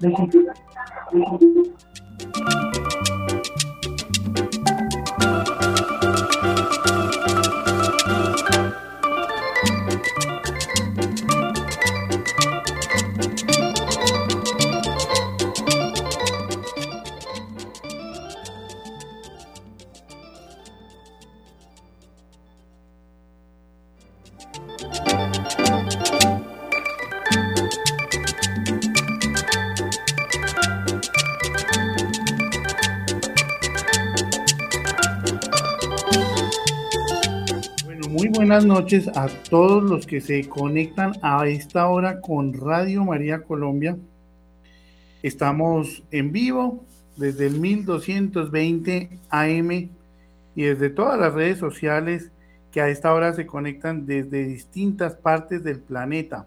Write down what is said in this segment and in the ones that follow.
buenas noches a todos los que se conectan a esta hora con Radio María Colombia. Estamos en vivo desde el 1220 AM y desde todas las redes sociales que a esta hora se conectan desde distintas partes del planeta.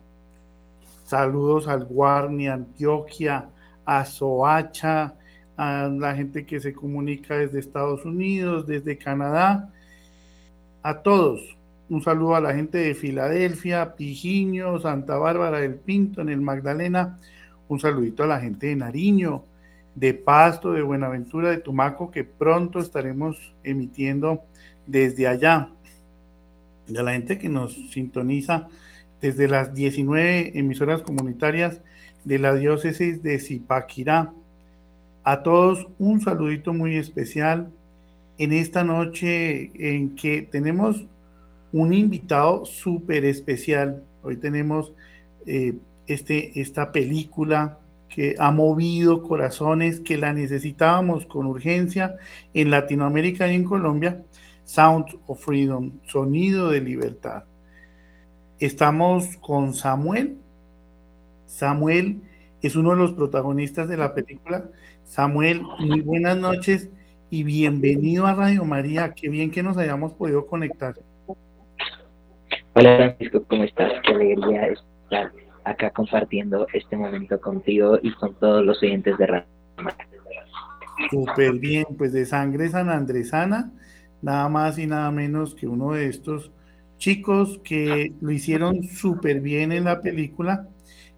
Saludos al Guarni, Antioquia, a Soacha, a la gente que se comunica desde Estados Unidos, desde Canadá, a todos un saludo a la gente de Filadelfia, Pijiño, Santa Bárbara del Pinto, en el Magdalena. Un saludito a la gente de Nariño, de Pasto, de Buenaventura, de Tumaco, que pronto estaremos emitiendo desde allá. Y a la gente que nos sintoniza desde las 19 emisoras comunitarias de la diócesis de Zipaquirá. A todos un saludito muy especial en esta noche en que tenemos un invitado súper especial. Hoy tenemos eh, este, esta película que ha movido corazones, que la necesitábamos con urgencia en Latinoamérica y en Colombia, Sound of Freedom, Sonido de Libertad. Estamos con Samuel. Samuel es uno de los protagonistas de la película. Samuel, muy buenas noches y bienvenido a Radio María. Qué bien que nos hayamos podido conectar. Hola Francisco, ¿cómo estás? Qué alegría estar acá compartiendo este momento contigo y con todos los oyentes de Radio Súper bien, pues de sangre sanandresana, nada más y nada menos que uno de estos chicos que lo hicieron súper bien en la película.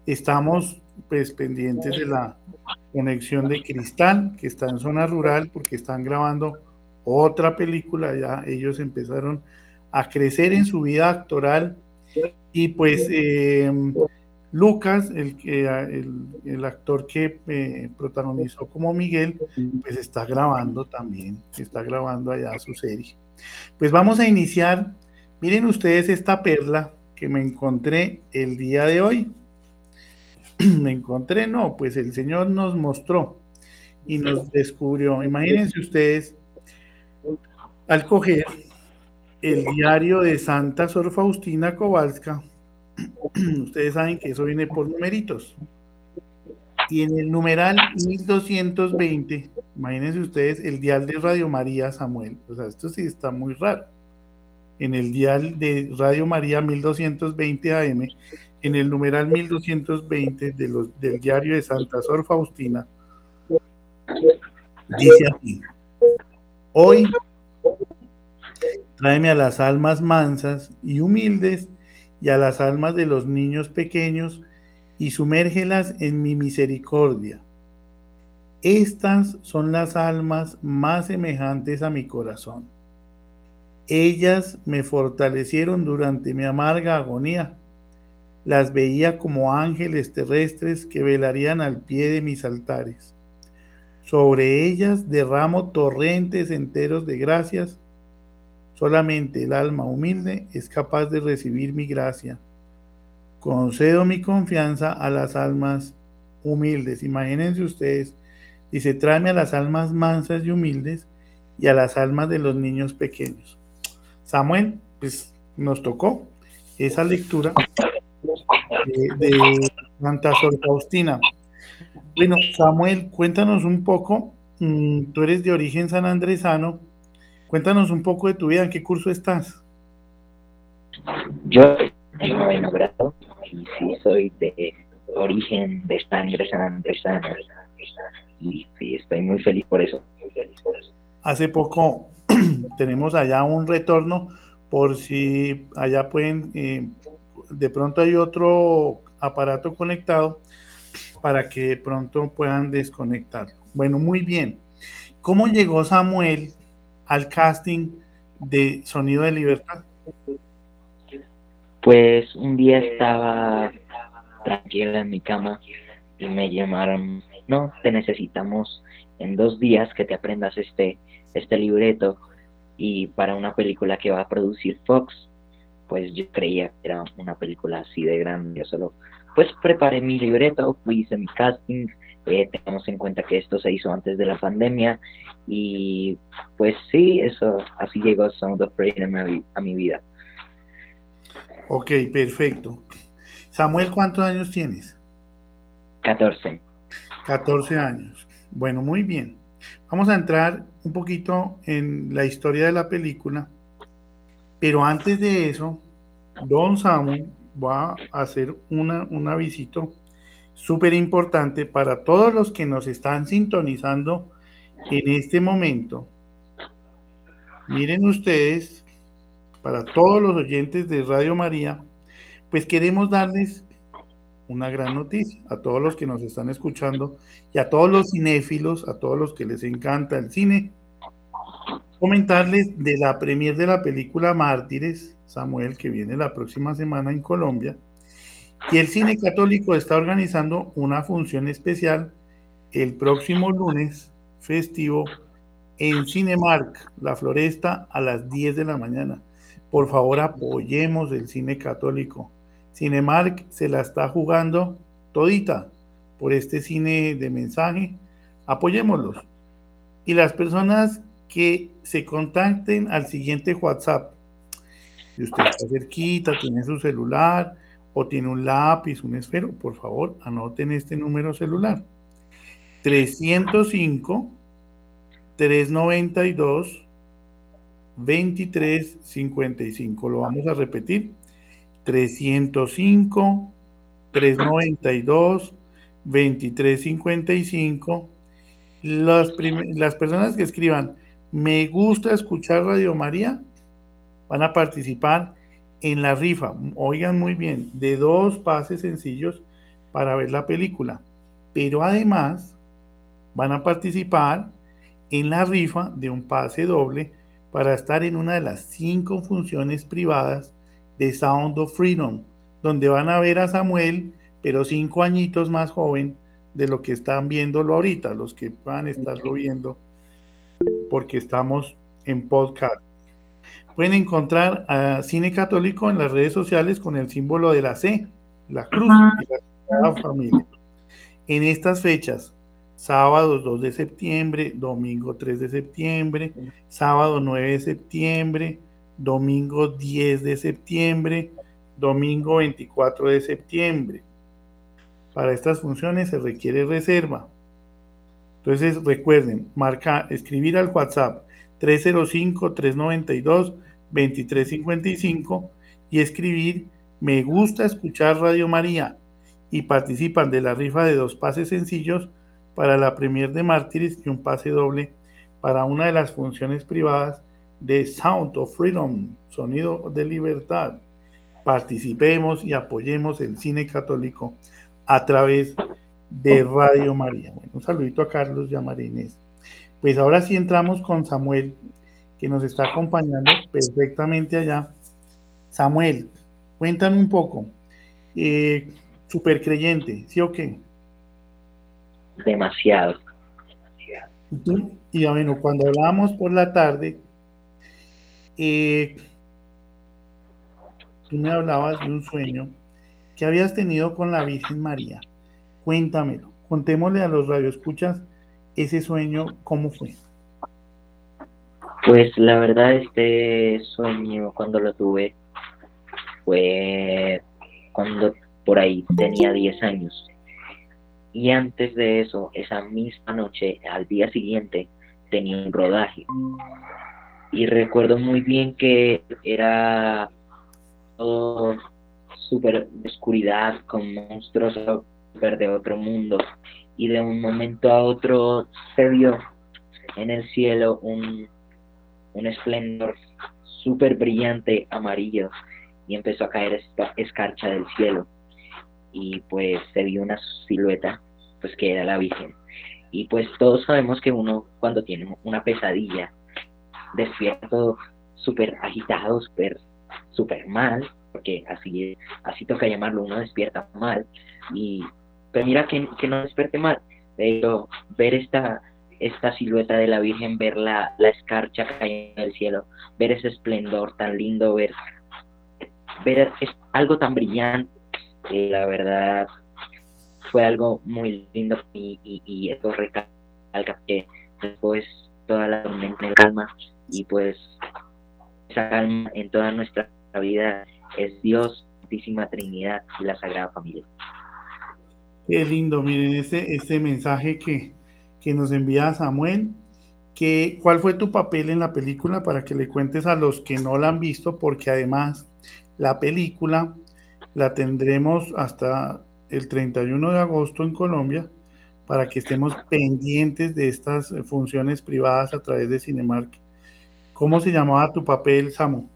Estamos pues pendientes de la conexión de Cristal, que está en zona rural, porque están grabando otra película, ya ellos empezaron a crecer en su vida actoral y pues em, Lucas, el, el, el, actor que eh, protagonizó como Miguel, pues está grabando también, está grabando allá su serie. Pues vamos a iniciar, miren ustedes esta perla que me encontré el día de hoy. me encontré, no, pues el Señor nos mostró y nos descubrió. Imagínense ustedes al coger el diario de Santa Sor Faustina Kowalska. Ustedes saben que eso viene por numeritos. En el numeral 1220, imagínense ustedes el dial de Radio María Samuel. O sea, esto sí está muy raro. En el dial de Radio María 1220 AM, en el numeral 1220 de los, del diario de Santa Sor Faustina, dice así. Hoy Tráeme a las almas mansas y humildes y a las almas de los niños pequeños y sumérgelas en mi misericordia. Estas son las almas más semejantes a mi corazón. Ellas me fortalecieron durante mi amarga agonía. Las veía como ángeles terrestres que velarían al pie de mis altares. Sobre ellas derramo torrentes enteros de gracias Solamente el alma humilde es capaz de recibir mi gracia. Concedo mi confianza a las almas humildes. Imagínense ustedes, dice, tráeme a las almas mansas y humildes y a las almas de los niños pequeños. Samuel, pues nos tocó esa lectura de, Santa Sor Faustina. Bueno, Samuel, cuéntanos un poco, mm, tú eres de origen sanandresano, Cuéntanos un poco de tu vida, ¿en qué curso estás? Yo en noveno grado y sí soy de origen de sangre sanandresana y sí, estoy muy feliz por eso. Hace poco tenemos allá un retorno por si allá pueden, eh, de pronto hay otro aparato conectado para que de pronto puedan desconectarlo. Bueno, muy bien. ¿Cómo llegó Samuel al casting de Sonido de Libertad? Pues un día estaba tranquila en mi cama y me llamaron, no, te necesitamos en dos días que te aprendas este, este libreto y para una película que va a producir Fox, pues yo creía que era una película así de grande, yo solo pues preparé mi libreto, hice mi casting, eh, tengamos en cuenta que esto se hizo antes de la pandemia y pues sí, eso así llegó Sound of Freedom a mi vida. Ok, perfecto. Samuel, ¿cuántos años tienes? 14. 14 años. Bueno, muy bien. Vamos a entrar un poquito en la historia de la película, pero antes de eso, Don Samuel va a hacer una, un avisito súper importante para todos los que nos están sintonizando en este momento. Miren ustedes para todos los oyentes de Radio María, pues queremos darles una gran noticia a todos los que nos están escuchando y a todos los cinéfilos, a todos los que les encanta el cine, comentarles de la premier de la película Mártires, Samuel, que viene la próxima semana en Colombia, y el cine católico está organizando una función especial el próximo lunes festivo en Cinemark, La Floresta, a las 10 de la mañana. Por favor, apoyemos el cine católico. Cinemark se la está jugando todita por este cine de mensaje. Apoyémoslos. Y las personas que se contacten al siguiente WhatsApp. Si usted está cerquita, tiene su celular o tiene un lápiz, un esfero, por favor, anoten este número celular. 305 392 2355. Lo vamos a repetir. 305 392 2355. Las, las personas que escriban me gusta escuchar Radio María van a participar en la rifa. Oigan muy bien, de dos pases sencillos para ver la película. Pero además van a participar en la rifa de un pase doble para estar en una de las cinco funciones privadas de Sound of Freedom, donde van a ver a Samuel, pero cinco añitos más joven de lo que están viéndolo ahorita, los que van a estarlo viendo, porque estamos en podcast. Pueden encontrar a Cine Católico en las redes sociales con el símbolo de la C, la cruz y la familia. En estas fechas, sábado 2 de septiembre, domingo 3 de septiembre, sábado 9 de septiembre, domingo 10 de septiembre, domingo 24 de septiembre. Para estas funciones se requiere reserva. Entonces recuerden, marca, escribir al WhatsApp 305-392-2355 y escribir me gusta escuchar Radio María y participan de la rifa de dos pases sencillos para la Premier de Mártires y un pase doble para una de las funciones privadas de Sound of Freedom, Sonido de Libertad. Participemos y apoyemos el cine católico a través de Radio María. un saludito a Carlos Llamarines. Pues ahora sí entramos con Samuel, que nos está acompañando perfectamente allá. Samuel, cuéntame un poco. Eh, super creyente, ¿sí o qué? demasiado. Y bueno, cuando hablábamos por la tarde, eh, tú me hablabas de un sueño que habías tenido con la Virgen María. Cuéntamelo, contémosle a los radioescuchas ese sueño, ¿cómo fue? Pues la verdad, este sueño cuando lo tuve fue cuando por ahí tenía 10 años. Y antes de eso, esa misma noche, al día siguiente, tenía un rodaje. Y recuerdo muy bien que era todo súper oscuridad, con monstruos super de otro mundo. Y de un momento a otro se vio en el cielo un, un esplendor súper brillante amarillo y empezó a caer esta escarcha del cielo y pues se vio una silueta pues que era la Virgen. Y pues todos sabemos que uno cuando tiene una pesadilla despierta todo súper agitado, súper super mal, porque así, así toca llamarlo, uno despierta mal. Y, pero mira que, que no despierte mal, pero ver esta, esta silueta de la Virgen, ver la, la escarcha cayendo en el cielo, ver ese esplendor tan lindo, ver, ver es algo tan brillante, la verdad fue algo muy lindo y, y, y esto recalca que después toda la tormenta en calma y pues esa calma en toda nuestra vida es Dios, Santísima Trinidad y la Sagrada Familia. Qué lindo, miren ese mensaje que, que nos envía Samuel. Que, ¿Cuál fue tu papel en la película para que le cuentes a los que no la han visto? Porque además la película la tendremos hasta el 31 de agosto en Colombia para que estemos pendientes de estas funciones privadas a través de Cinemark. ¿Cómo se llamaba tu papel, Samu?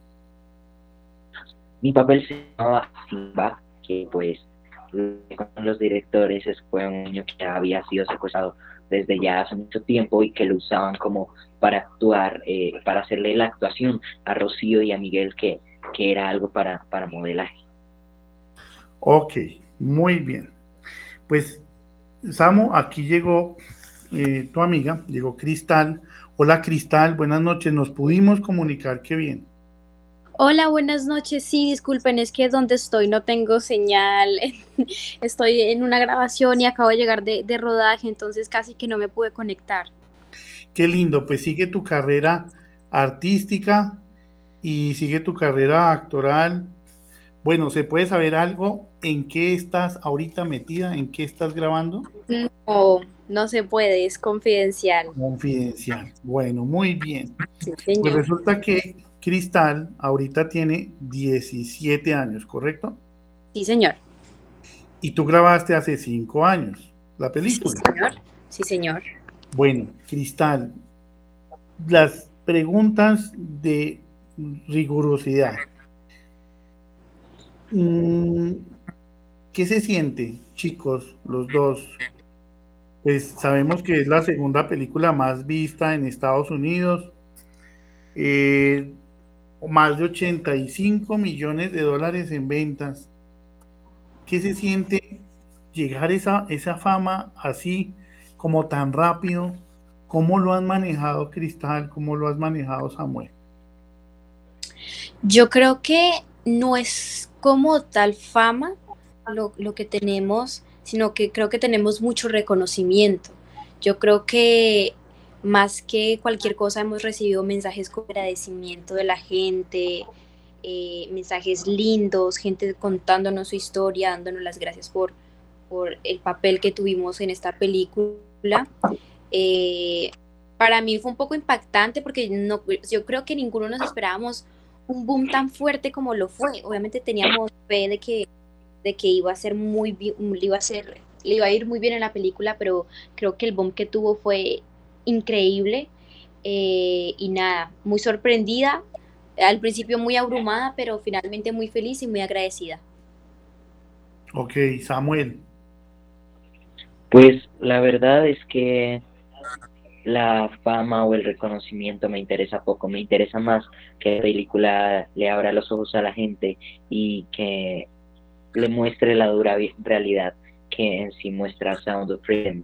Mi papel se llamaba Simba, que pues con los directores fue un niño que había sido secuestrado desde ya hace mucho tiempo y que lo usaban como para actuar, eh, para hacerle la actuación a Rocío y a Miguel, que, que era algo para, para modelaje. Ok, muy bien. Pues, Samu, aquí llegó eh, tu amiga, llegó Cristal. Hola Cristal, buenas noches, nos pudimos comunicar, qué bien. Hola, buenas noches. Sí, disculpen, es que donde estoy no tengo señal. Estoy en una grabación y acabo de llegar de, de, rodaje, entonces casi que no me pude conectar. Qué lindo, pues sigue tu carrera artística y sigue tu carrera actoral bueno, ¿se puede saber algo en qué estás ahorita metida? ¿En qué estás grabando? No, no se puede, es confidencial. Confidencial. Bueno, muy bien. pues resulta que Cristal ahorita tiene 17 años, ¿correcto? Sí, señor. Y tú grabaste hace 5 años la película. Sí, señor. Sí, señor. Bueno, Cristal, las preguntas de rigurosidad. Mm, ¿Qué se siente, chicos, los dos? Pues sabemos que es la segunda película más vista en Estados Unidos. Eh, más de 85 millones de dólares en ventas. ¿Qué se siente llegar esa, esa fama así, como tan rápido? ¿Cómo lo han manejado Cristal? ¿Cómo lo has manejado Samuel? Yo creo que no es como tal fama lo, lo, que tenemos, sino que creo que tenemos mucho reconocimiento. Yo creo que más que cualquier cosa hemos recibido mensajes con agradecimiento de la gente, eh, mensajes lindos, gente contándonos su historia, dándonos las gracias por, por el papel que tuvimos en esta película. Eh, para mí fue un poco impactante porque no, yo creo que ninguno nos esperábamos un boom tan fuerte como lo fue. Obviamente teníamos fe de que, de que iba a ser muy iba a ser, le iba a ir muy bien en la película, pero creo que el boom que tuvo fue increíble. Eh, y nada, muy sorprendida, al principio muy abrumada, pero finalmente muy feliz y muy agradecida. Ok, Samuel. Pues la verdad es que la fama o el reconocimiento me interesa poco, me interesa más que la película le abra los ojos a la gente y que le muestre la dura realidad que en sí muestra Sound of Freedom.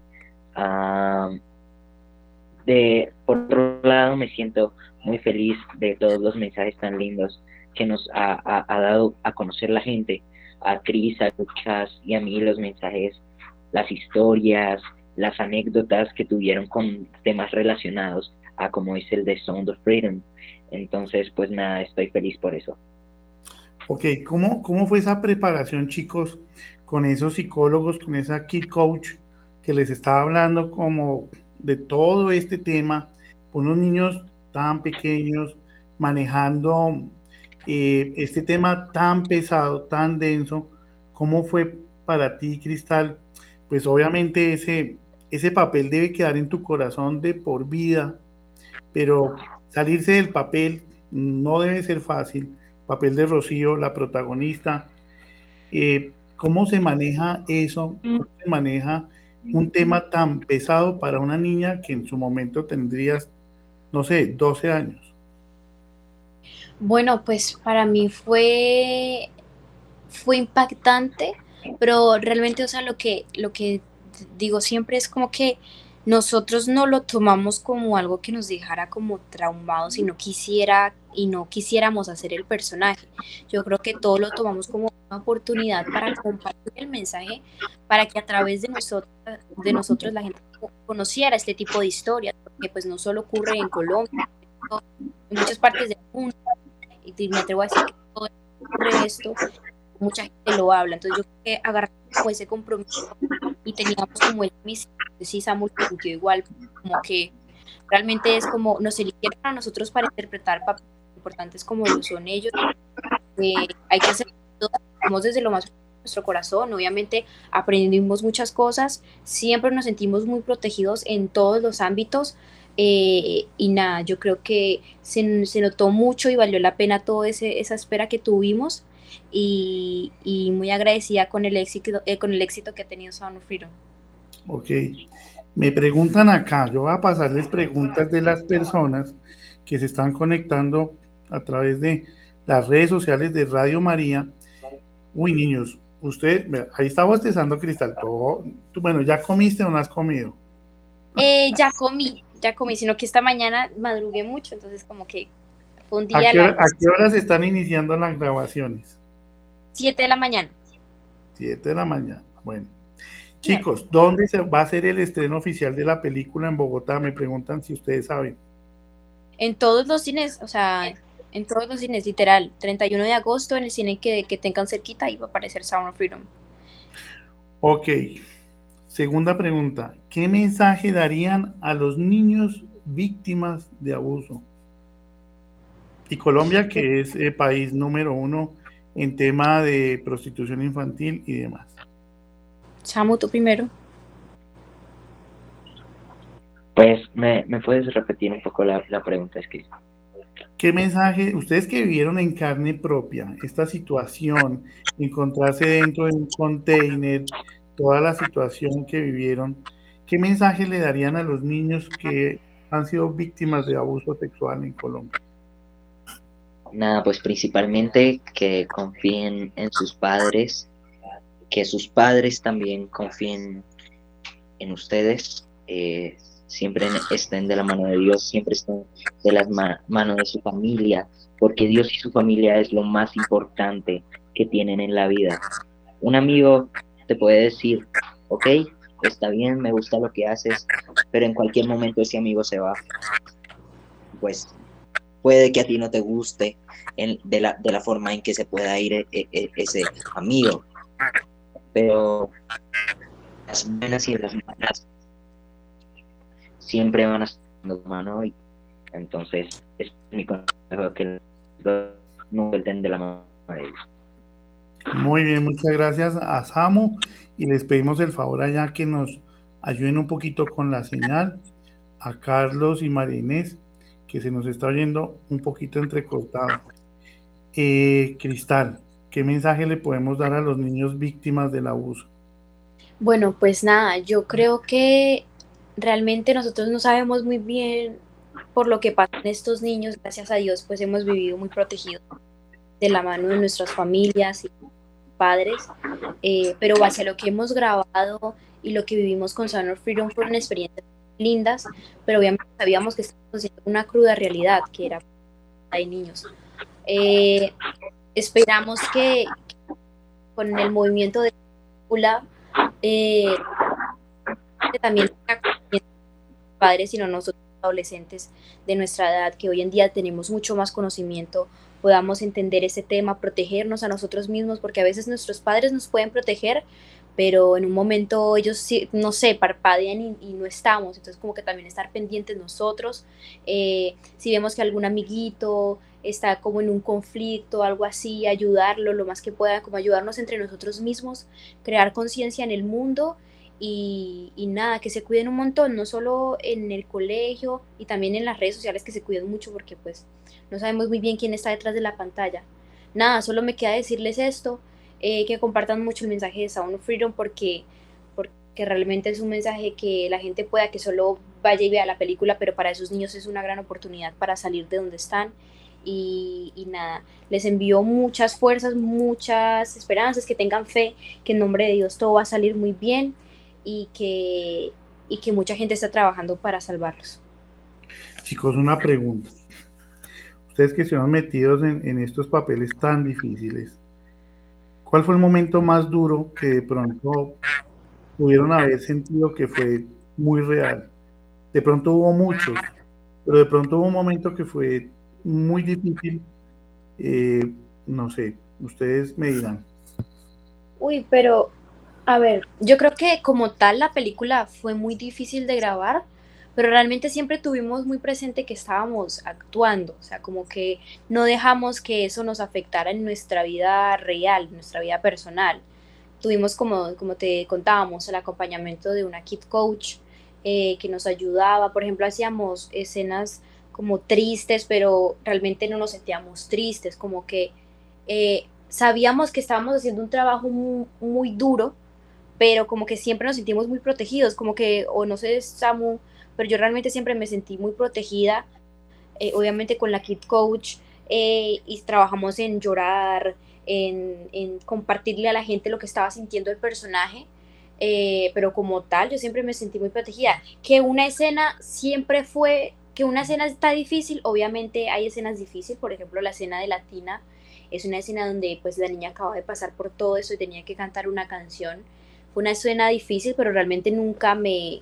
De, por otro lado, me siento muy feliz de todos los mensajes tan lindos que nos ha, ha dado a conocer la gente, a Chris, a Lucas y a mí los mensajes, las historias, las anécdotas que tuvieron con temas relacionados a como es el de Sound of Freedom. Entonces, pues nada, estoy feliz por eso. Ok, ¿cómo, cómo fue esa preparación, chicos, con esos psicólogos, con esa kid coach que les estaba hablando como de todo este tema, unos niños tan pequeños, manejando eh, este tema tan pesado, tan denso? ¿Cómo fue para ti, Cristal? Pues obviamente ese, ese papel debe quedar en tu corazón de por vida, pero salirse del papel no debe ser fácil. Papel de Rocío, la protagonista. Eh, ¿Cómo se maneja eso? ¿Cómo se maneja un tema tan pesado para una niña que en su momento tendrías, no sé, 12 años? Bueno, pues para mí fue, fue impactante, pero realmente, o sea, lo que, lo que digo siempre es como que nosotros no lo tomamos como algo que nos dejara como traumados y no quisiera y no quisiéramos hacer el personaje. Yo creo que todo lo tomamos como una oportunidad para compartir el mensaje, para que a través de nosotros, de nosotros la gente conociera este tipo de historias, porque pues no solo ocurre en Colombia, en muchas partes del mundo, y me atrevo a decir que todo ocurre esto, mucha gente lo habla. Entonces yo creo que agarramos ese compromiso y teníamos como el mismo, sí, Samuel sentido igual, como que realmente es como nos eligieron a nosotros para interpretar papeles importantes como lo son ellos. Eh, hay que hacer todo, desde lo más de nuestro corazón, obviamente aprendimos muchas cosas, siempre nos sentimos muy protegidos en todos los ámbitos, eh, y nada, yo creo que se, se, notó mucho y valió la pena toda esa espera que tuvimos y, muy agradecida con el éxito, eh, con el éxito que ha tenido Sound of Freedom. Ok, me preguntan acá, yo voy a pasarles preguntas de las personas que se están conectando a través de las redes sociales de Radio María. Uy, niños, usted, ahí está bostezando Cristal, todo, bueno, ¿ya comiste o no has comido? Eh, ya comí, ya comí, sino que esta mañana madrugué mucho, entonces como que fue un día... ¿A qué, horas están iniciando las grabaciones? 7 de la mañana. 7 de la mañana, bueno. Chicos, ¿dónde se va a hacer el estreno oficial de la película en Bogotá? Me preguntan si ustedes saben. En todos los cines, o sea, en todos los cines, literal. 31 de agosto en el cine que, que tengan cerquita y va a aparecer Sound of Freedom. Ok. Segunda pregunta. ¿Qué mensaje darían a los niños víctimas de abuso? Y Colombia, que es el país número uno en tema de prostitución infantil y demás. Samu, tú primero. Pues, ¿me, puedes repetir un poco la, la pregunta escrita? ¿Qué mensaje, ustedes que vivieron en carne propia esta situación, encontrarse dentro de un container, toda la situación que vivieron, qué mensaje le darían a los niños que han sido víctimas de abuso sexual en Colombia? Nada, pues principalmente que confíen en sus padres, que sus padres también confíen en ustedes, eh, siempre estén de la mano de Dios, siempre estén de las manos de su familia, porque Dios y su familia es lo más importante que tienen en la vida. Un amigo te puede decir, ok, está bien, me gusta lo que haces, pero en cualquier momento ese amigo se va. Pues puede que a ti no te guste de, la, de la forma en que se pueda ir e, e, ese amigo, pero las buenas y las malas siempre van a estar en mano y entonces es mi consejo que no vuelten de la mano a ellos. Muy bien, muchas gracias a Samu y les pedimos el favor allá que nos ayuden un poquito con la señal. A Carlos y María Inés que se nos está oyendo un poquito entrecortado. Eh, Cristal, ¿qué mensaje le podemos dar a los niños víctimas del abuso? Bueno, pues nada, yo creo que realmente nosotros no sabemos muy bien por lo que pasan estos niños, gracias a Dios, pues hemos vivido muy protegidos de la mano de nuestras familias y padres, eh, pero hacia lo que hemos grabado y lo que vivimos con Son of Freedom fueron experiencias lindas, pero obviamente sabíamos que estábamos haciendo una cruda realidad, que era de niños. Eh, esperamos que, con el movimiento de la eh, también padres, sino nosotros adolescentes de nuestra edad, que hoy en día tenemos mucho más conocimiento, podamos entender ese tema, protegernos a nosotros mismos, porque a veces nuestros padres nos pueden proteger, pero en un momento ellos, no sé, parpadean y, no estamos, entonces como que también estar pendientes nosotros, eh, si vemos que algún amiguito está como en un conflicto, algo así, ayudarlo lo más que pueda, como ayudarnos entre nosotros mismos, crear conciencia en el mundo y, y, nada, que se cuiden un montón, no solo en el colegio y también en las redes sociales que se cuiden mucho porque pues no sabemos muy bien quién está detrás de la pantalla. Nada, solo me queda decirles esto, eh, que compartan mucho el mensaje de Sound of Freedom porque, porque realmente es un mensaje que la gente pueda que solo vaya y vea la película, pero para esos niños es una gran oportunidad para salir de donde están. Y, y, nada, les envío muchas fuerzas, muchas esperanzas, que tengan fe, que en nombre de Dios todo va a salir muy bien y que, y que mucha gente está trabajando para salvarlos. Chicos, una pregunta. Ustedes que se han metido en, en estos papeles tan difíciles, ¿cuál fue el momento más duro que de pronto pudieron haber sentido que fue muy real? De pronto hubo muchos, pero de pronto hubo un momento que fue muy difícil. Eh, no sé, ustedes me dirán. Uy, pero a ver, yo creo que como tal la película fue muy difícil de grabar, pero realmente siempre tuvimos muy presente que estábamos actuando, o sea, como que no dejamos que eso nos afectara en nuestra vida real, nuestra vida personal. Tuvimos, como, como te contábamos, el acompañamiento de una kid coach eh, que nos ayudaba, por ejemplo, hacíamos escenas como tristes, pero realmente no nos sentíamos tristes, como que eh, sabíamos que estábamos haciendo un trabajo muy, muy duro, pero como que siempre nos sentimos muy protegidos, como que, o no sé, Samu, pero yo realmente siempre me sentí muy protegida, eh, obviamente con la Kid Coach, eh, y trabajamos en llorar, en, en, compartirle a la gente lo que estaba sintiendo el personaje, eh, pero como tal, yo siempre me sentí muy protegida. Que una escena siempre fue, que una escena está difícil, obviamente hay escenas difíciles, por ejemplo, la escena de Latina, es una escena donde pues la niña acaba de pasar por todo eso y tenía que cantar una canción fue una escena difícil, pero realmente nunca me,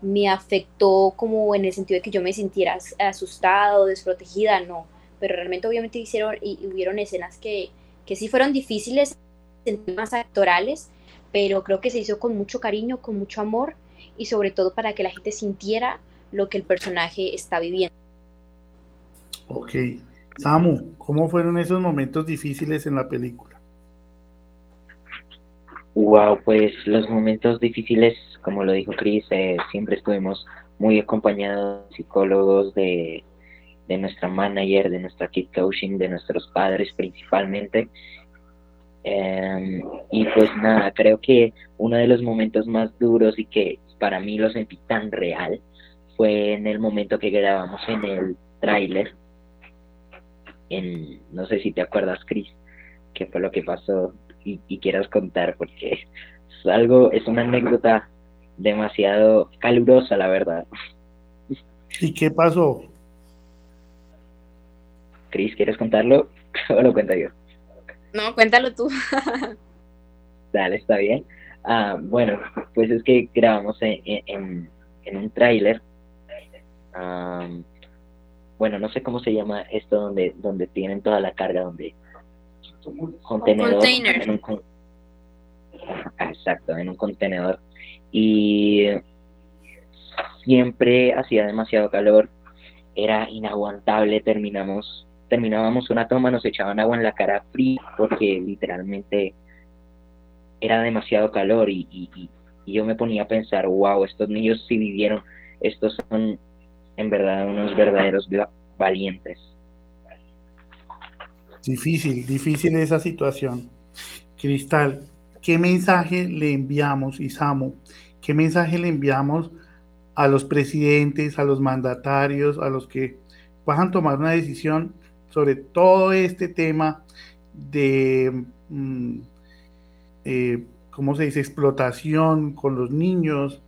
me afectó como en el sentido de que yo me sintiera asustada o desprotegida, no. Pero realmente obviamente hicieron y hubieron escenas que, que sí fueron difíciles en temas actorales, pero creo que se hizo con mucho cariño, con mucho amor y sobre todo para que la gente sintiera lo que el personaje está viviendo. Ok. Samu, ¿cómo fueron esos momentos difíciles en la película? Wow, pues los momentos difíciles, como lo dijo Chris, eh, siempre estuvimos muy acompañados de psicólogos, de, de nuestra manager, de nuestra kid coaching, de nuestros padres principalmente. Eh, y pues nada, creo que uno de los momentos más duros y que para mí lo sentí tan real fue en el momento que grabamos en el tráiler. En, no sé si te acuerdas, Chris, qué fue lo que pasó y, quieras contar, porque algo, es una anécdota demasiado calurosa, la verdad. ¿Y qué pasó? Cris, ¿quieres contarlo o lo cuento yo? No, cuéntalo tú. Dale, está bien. Ah, bueno, pues es que grabamos en, en, en un tráiler. bueno, no sé cómo se llama esto donde, donde tienen toda la carga, donde contenedor. En un, exacto, en un contenedor. Y siempre hacía demasiado calor, era inaguantable, terminamos, terminábamos una toma, nos echaban agua en la cara fría porque literalmente era demasiado calor y, yo me ponía a pensar, wow, estos niños sí vivieron, estos son en verdad unos verdaderos valientes. Difícil, difícil esa situación. Cristal, ¿qué mensaje le enviamos, Isamu? ¿Qué mensaje le enviamos a los presidentes, a los mandatarios, a los que a tomar una decisión sobre todo este tema de, mm, eh, ¿cómo se dice?, explotación con los niños,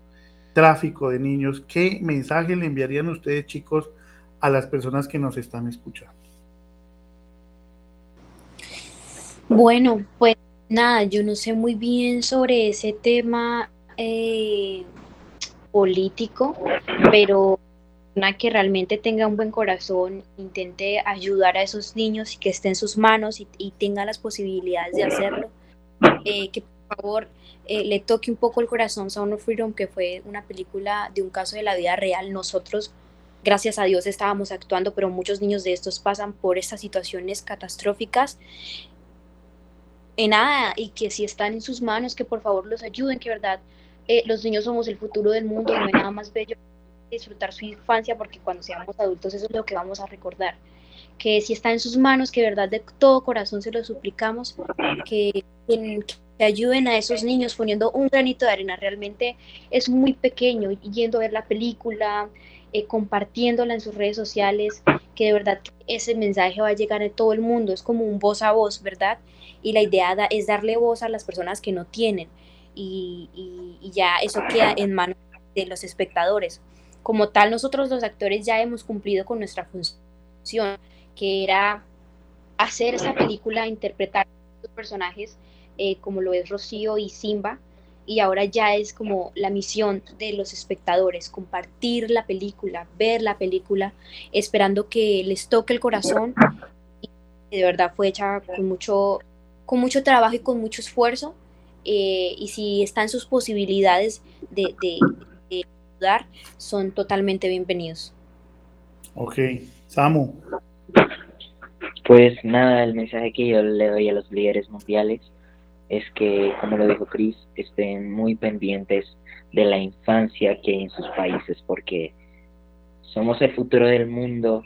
tráfico de niños. ¿Qué mensaje le enviarían ustedes, chicos, a las personas que nos están escuchando? Bueno, pues nada, yo no sé muy bien sobre ese tema eh, político, pero una que realmente tenga un buen corazón, intente ayudar a esos niños y que esté en sus manos y, tenga las posibilidades de hacerlo, eh, que por favor eh, le toque un poco el corazón Sound of Freedom, que fue una película de un caso de la vida real. Nosotros, gracias a Dios, estábamos actuando, pero muchos niños de estos pasan por estas situaciones catastróficas en nada y que si están en sus manos, que por favor los ayuden, que verdad eh, los niños somos el futuro del mundo, no hay nada más bello disfrutar su infancia porque cuando seamos adultos eso es lo que vamos a recordar. que si está en sus manos, que verdad de todo corazón se lo suplicamos, que, ayuden a esos niños poniendo un granito de arena. Realmente es muy pequeño, yendo a ver la película, eh, compartiéndola en sus redes sociales, que de verdad ese mensaje va a llegar a todo el mundo, es como un voz a voz, ¿verdad? Y la idea es darle voz a las personas que no tienen y, y ya eso queda en manos de los espectadores. Como tal, nosotros los actores ya hemos cumplido con nuestra función, que era hacer esa película, interpretar los personajes eh, como lo es Rocío y Simba, y ahora ya es como la misión de los espectadores, compartir la película, ver la película, esperando que les toque el corazón. Y de verdad fue hecha con mucho, con mucho trabajo y con mucho esfuerzo. Eh, y si están sus posibilidades de, de, ayudar, son totalmente bienvenidos. Ok, Samu. Pues nada, el mensaje que yo le doy a los líderes mundiales es que, como lo dijo Chris, estén muy pendientes de la infancia que hay en sus países, porque somos el futuro del mundo,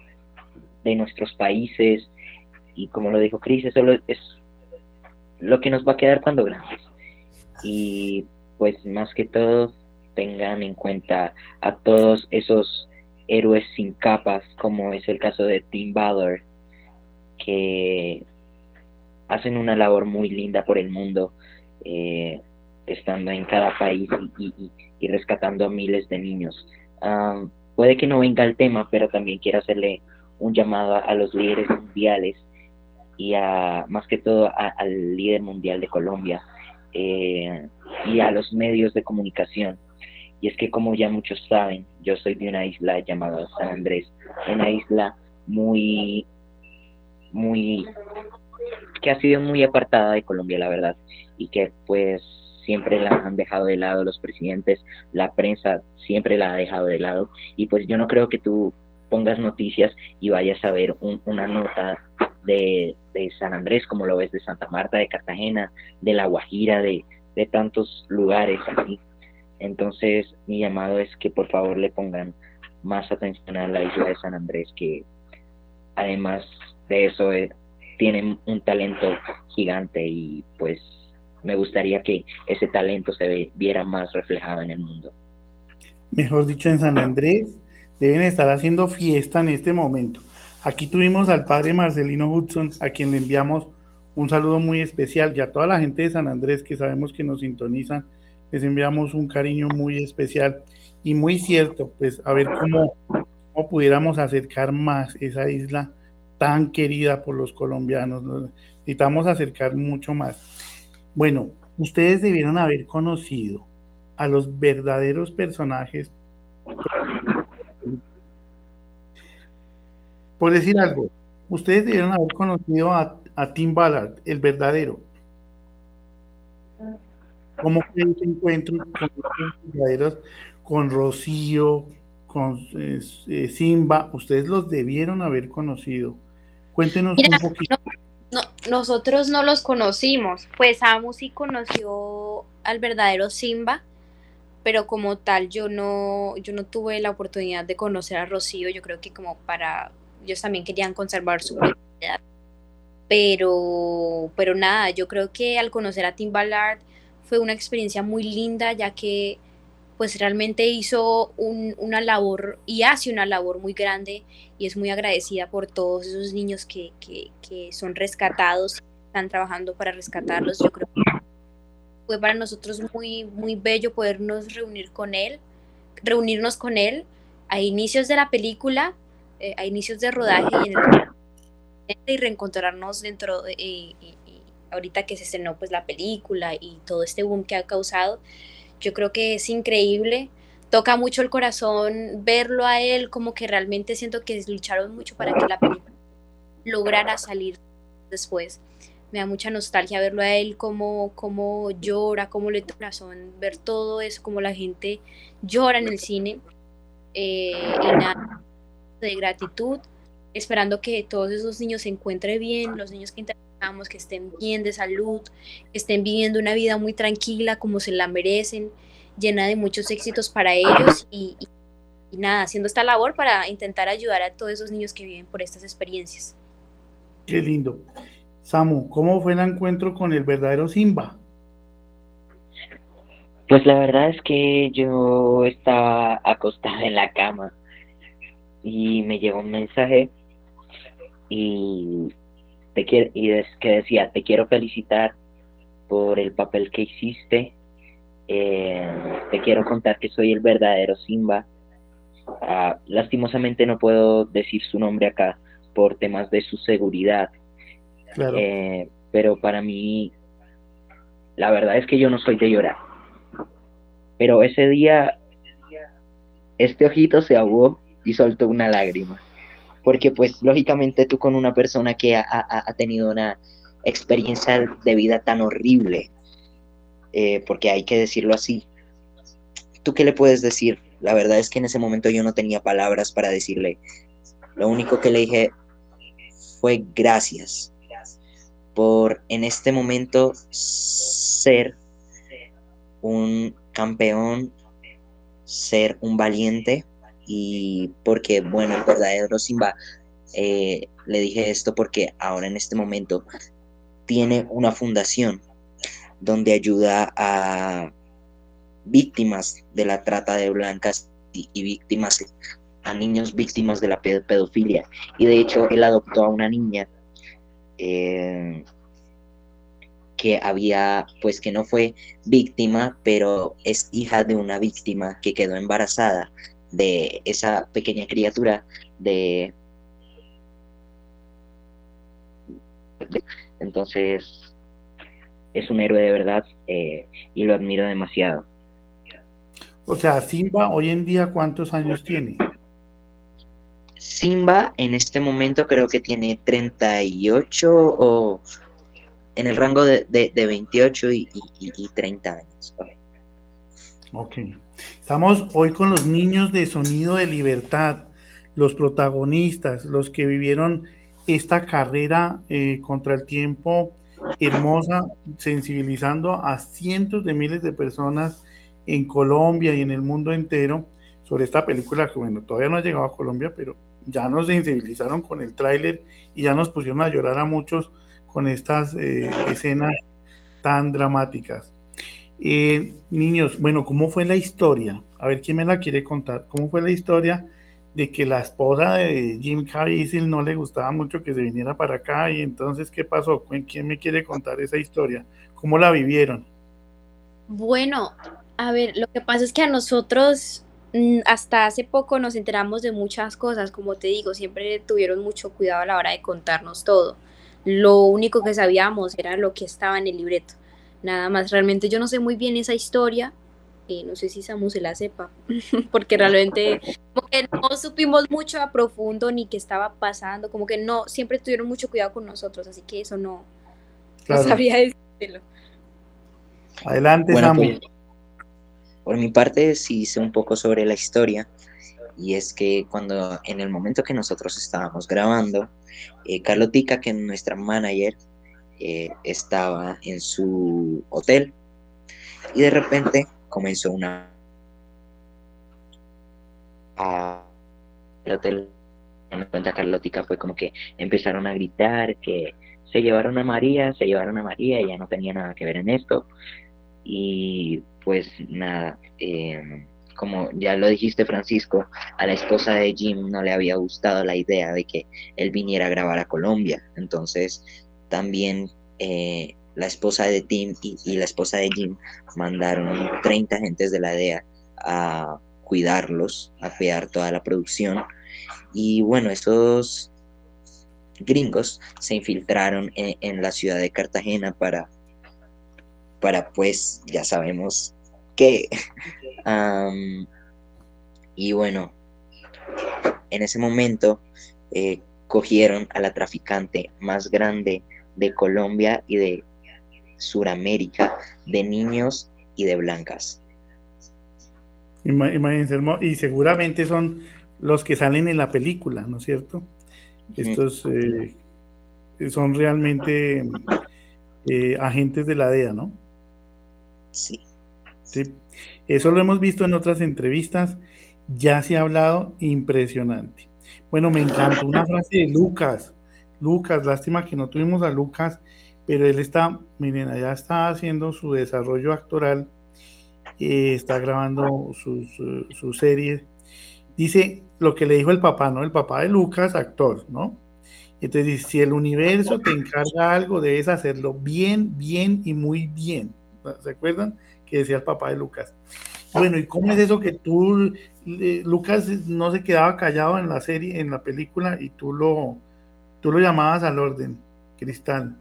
de nuestros países, y como lo dijo Chris, eso es lo que nos va a quedar cuando grandes. Y pues más que todo, tengan en cuenta a todos esos héroes sin capas, como es el caso de Tim Ballard, que hacen una labor muy linda por el mundo, eh, estando en cada país y, rescatando a miles de niños. puede que no venga el tema, pero también quiero hacerle un llamado a, los líderes mundiales y a más que todo al líder mundial de Colombia eh, y a los medios de comunicación. Y es que como ya muchos saben, yo soy de una isla llamada San Andrés, una isla muy, muy que ha sido muy apartada de Colombia, la verdad, y que pues siempre la han dejado de lado los presidentes, la prensa siempre la ha dejado de lado, y pues yo no creo que tú pongas noticias y vayas a ver una nota de, de, San Andrés como lo ves de Santa Marta, de Cartagena, de La Guajira, de, de tantos lugares así. Entonces mi llamado es que por favor le pongan más atención a la isla de San Andrés, que además de eso eh, tienen un talento gigante y pues me gustaría que ese talento se viera más reflejado en el mundo. Mejor dicho, en San Andrés deben estar haciendo fiesta en este momento. Aquí tuvimos al padre Marcelino Hudson, a quien le enviamos un saludo muy especial y a toda la gente de San Andrés que sabemos que nos sintonizan, les enviamos un cariño muy especial y muy cierto, pues a ver cómo, cómo pudiéramos acercar más esa isla tan querida por los colombianos. Necesitamos acercar mucho más. Bueno, ustedes debieron haber conocido a los verdaderos personajes. Por decir algo, ustedes debieron haber conocido a, Tim Ballard, el verdadero. ¿Cómo fue ese encuentro con verdaderos, con Rocío, con eh, eh, Simba? Ustedes los debieron haber conocido. Cuéntenos un poquito. nosotros no los conocimos, pues Samu sí conoció al verdadero Simba, pero como tal yo no, yo no tuve la oportunidad de conocer a Rocío, yo creo que como para, ellos también querían conservar su propiedad. Pero, pero nada, yo creo que al conocer a Tim Ballard fue una experiencia muy linda, ya que pues realmente hizo una labor y hace una labor muy grande y es muy agradecida por todos esos niños que, son rescatados, están trabajando para rescatarlos. Yo creo que fue para nosotros muy, muy bello podernos reunir con él, reunirnos con él a inicios de la película, eh, a inicios de rodaje y, reencontrarnos dentro de, ahorita que se estrenó pues la película y todo este boom que ha causado yo creo que es increíble. Toca mucho el corazón verlo a él, como que realmente siento que lucharon mucho para que la película lograra salir después. Me da mucha nostalgia verlo a él, cómo, cómo llora, cómo le toca el corazón, ver todo eso, cómo la gente llora en el cine. Eh, nada, de gratitud, esperando que todos esos niños se encuentren bien, los niños que que estén bien de salud, que estén viviendo una vida muy tranquila como se la merecen, llena de muchos éxitos para ellos y, nada, haciendo esta labor para intentar ayudar a todos esos niños que viven por estas experiencias. Qué lindo. Samu, ¿cómo fue el encuentro con el verdadero Simba? Pues la verdad es que yo estaba acostada en la cama y me llegó un mensaje y te quiero y es que decía te quiero felicitar por el papel que hiciste eh, te quiero contar que soy el verdadero Simba ah, lastimosamente no puedo decir su nombre acá por temas de su seguridad eh, pero para mí la verdad es que yo no soy de llorar. Pero ese día este ojito se ahogó y soltó una lágrima porque pues lógicamente tú con una persona que ha, tenido una experiencia de vida tan horrible, eh, porque hay que decirlo así, ¿tú qué le puedes decir? La verdad es que en ese momento yo no tenía palabras para decirle. Lo único que le dije fue gracias por en este momento ser un campeón, ser un valiente, y porque, bueno, el verdadero Simba, eh, le dije esto porque ahora en este momento tiene una fundación donde ayuda a víctimas de la trata de blancas y, víctimas, a niños víctimas de la pedofilia. Y de hecho, él adoptó a una niña eh, que había, pues que no fue víctima, pero es hija de una víctima que quedó embarazada de esa pequeña criatura de... Entonces, es un héroe de verdad eh, y lo admiro demasiado. O sea, Simba hoy en día, ¿cuántos años tiene? Simba en este momento creo que tiene 38 o en el rango de, de, 28 y, y, y, 30 años. Ok. Estamos hoy con los niños de Sonido de Libertad, los protagonistas, los que vivieron esta carrera eh, contra el tiempo hermosa, sensibilizando a cientos de miles de personas en Colombia y en el mundo entero sobre esta película que, bueno, todavía no ha llegado a Colombia, pero ya nos sensibilizaron con el tráiler y ya nos pusieron a llorar a muchos con estas eh, escenas tan dramáticas. Eh, niños, bueno, ¿cómo fue la historia? A ver quién me la quiere contar. ¿Cómo fue la historia de que la esposa de Jim Caviezel no le gustaba mucho que se viniera para acá y entonces qué pasó? ¿Quién me quiere contar esa historia? ¿Cómo la vivieron? Bueno, a ver, lo que pasa es que a nosotros mm, hasta hace poco nos enteramos de muchas cosas, como te digo, siempre tuvieron mucho cuidado a la hora de contarnos todo. Lo único que sabíamos era lo que estaba en el libreto nada más. Realmente yo no sé muy bien esa historia, eh, no sé si Samu se la sepa, porque realmente como que no supimos mucho a profundo ni qué estaba pasando, como que no, siempre tuvieron mucho cuidado con nosotros, así que eso no, sabría decirlo. Adelante, Samu. Pues, por mi parte sí sé un poco sobre la historia, y es que cuando en el momento que nosotros estábamos grabando, eh, Carlotica, que es nuestra manager, eh, estaba en su hotel y de repente comenzó una el hotel me cuenta Carlótica fue como que empezaron a gritar que se llevaron a María, se llevaron a María, ya no tenía nada que ver en esto. Y pues nada, em, como ya lo dijiste Francisco, a la esposa de Jim no le había gustado la idea de que él viniera a grabar a Colombia. Entonces también eh, la esposa de Tim y, la esposa de Jim mandaron 30 agentes de la DEA a cuidarlos, a cuidar toda la producción. Y bueno, esos gringos se infiltraron en, la ciudad de Cartagena para, para pues, ya sabemos qué. y bueno, en ese momento eh, cogieron a la traficante más grande de Colombia y de Suramérica, de niños y de blancas. Imagínense, y seguramente son los que salen en la película, ¿no es cierto? Estos eh, son realmente eh, agentes de la DEA, ¿no? Sí. sí. Eso lo hemos visto en otras entrevistas ya se ha hablado impresionante. Bueno, me encantó una frase de Lucas. Lucas, lástima que no tuvimos a Lucas, pero él está, miren, allá está haciendo su desarrollo actoral, eh, está grabando su, su, serie. Dice lo que le dijo el papá, ¿no? El papá de Lucas, actor, ¿no? Entonces si el universo te encarga algo, debes hacerlo bien, bien y muy bien. ¿Se acuerdan? Que decía el papá de Lucas. Bueno, ¿y cómo es eso que tú, Lucas no se quedaba callado en la serie, en la película, y tú lo, tú lo llamabas al orden, Cristal?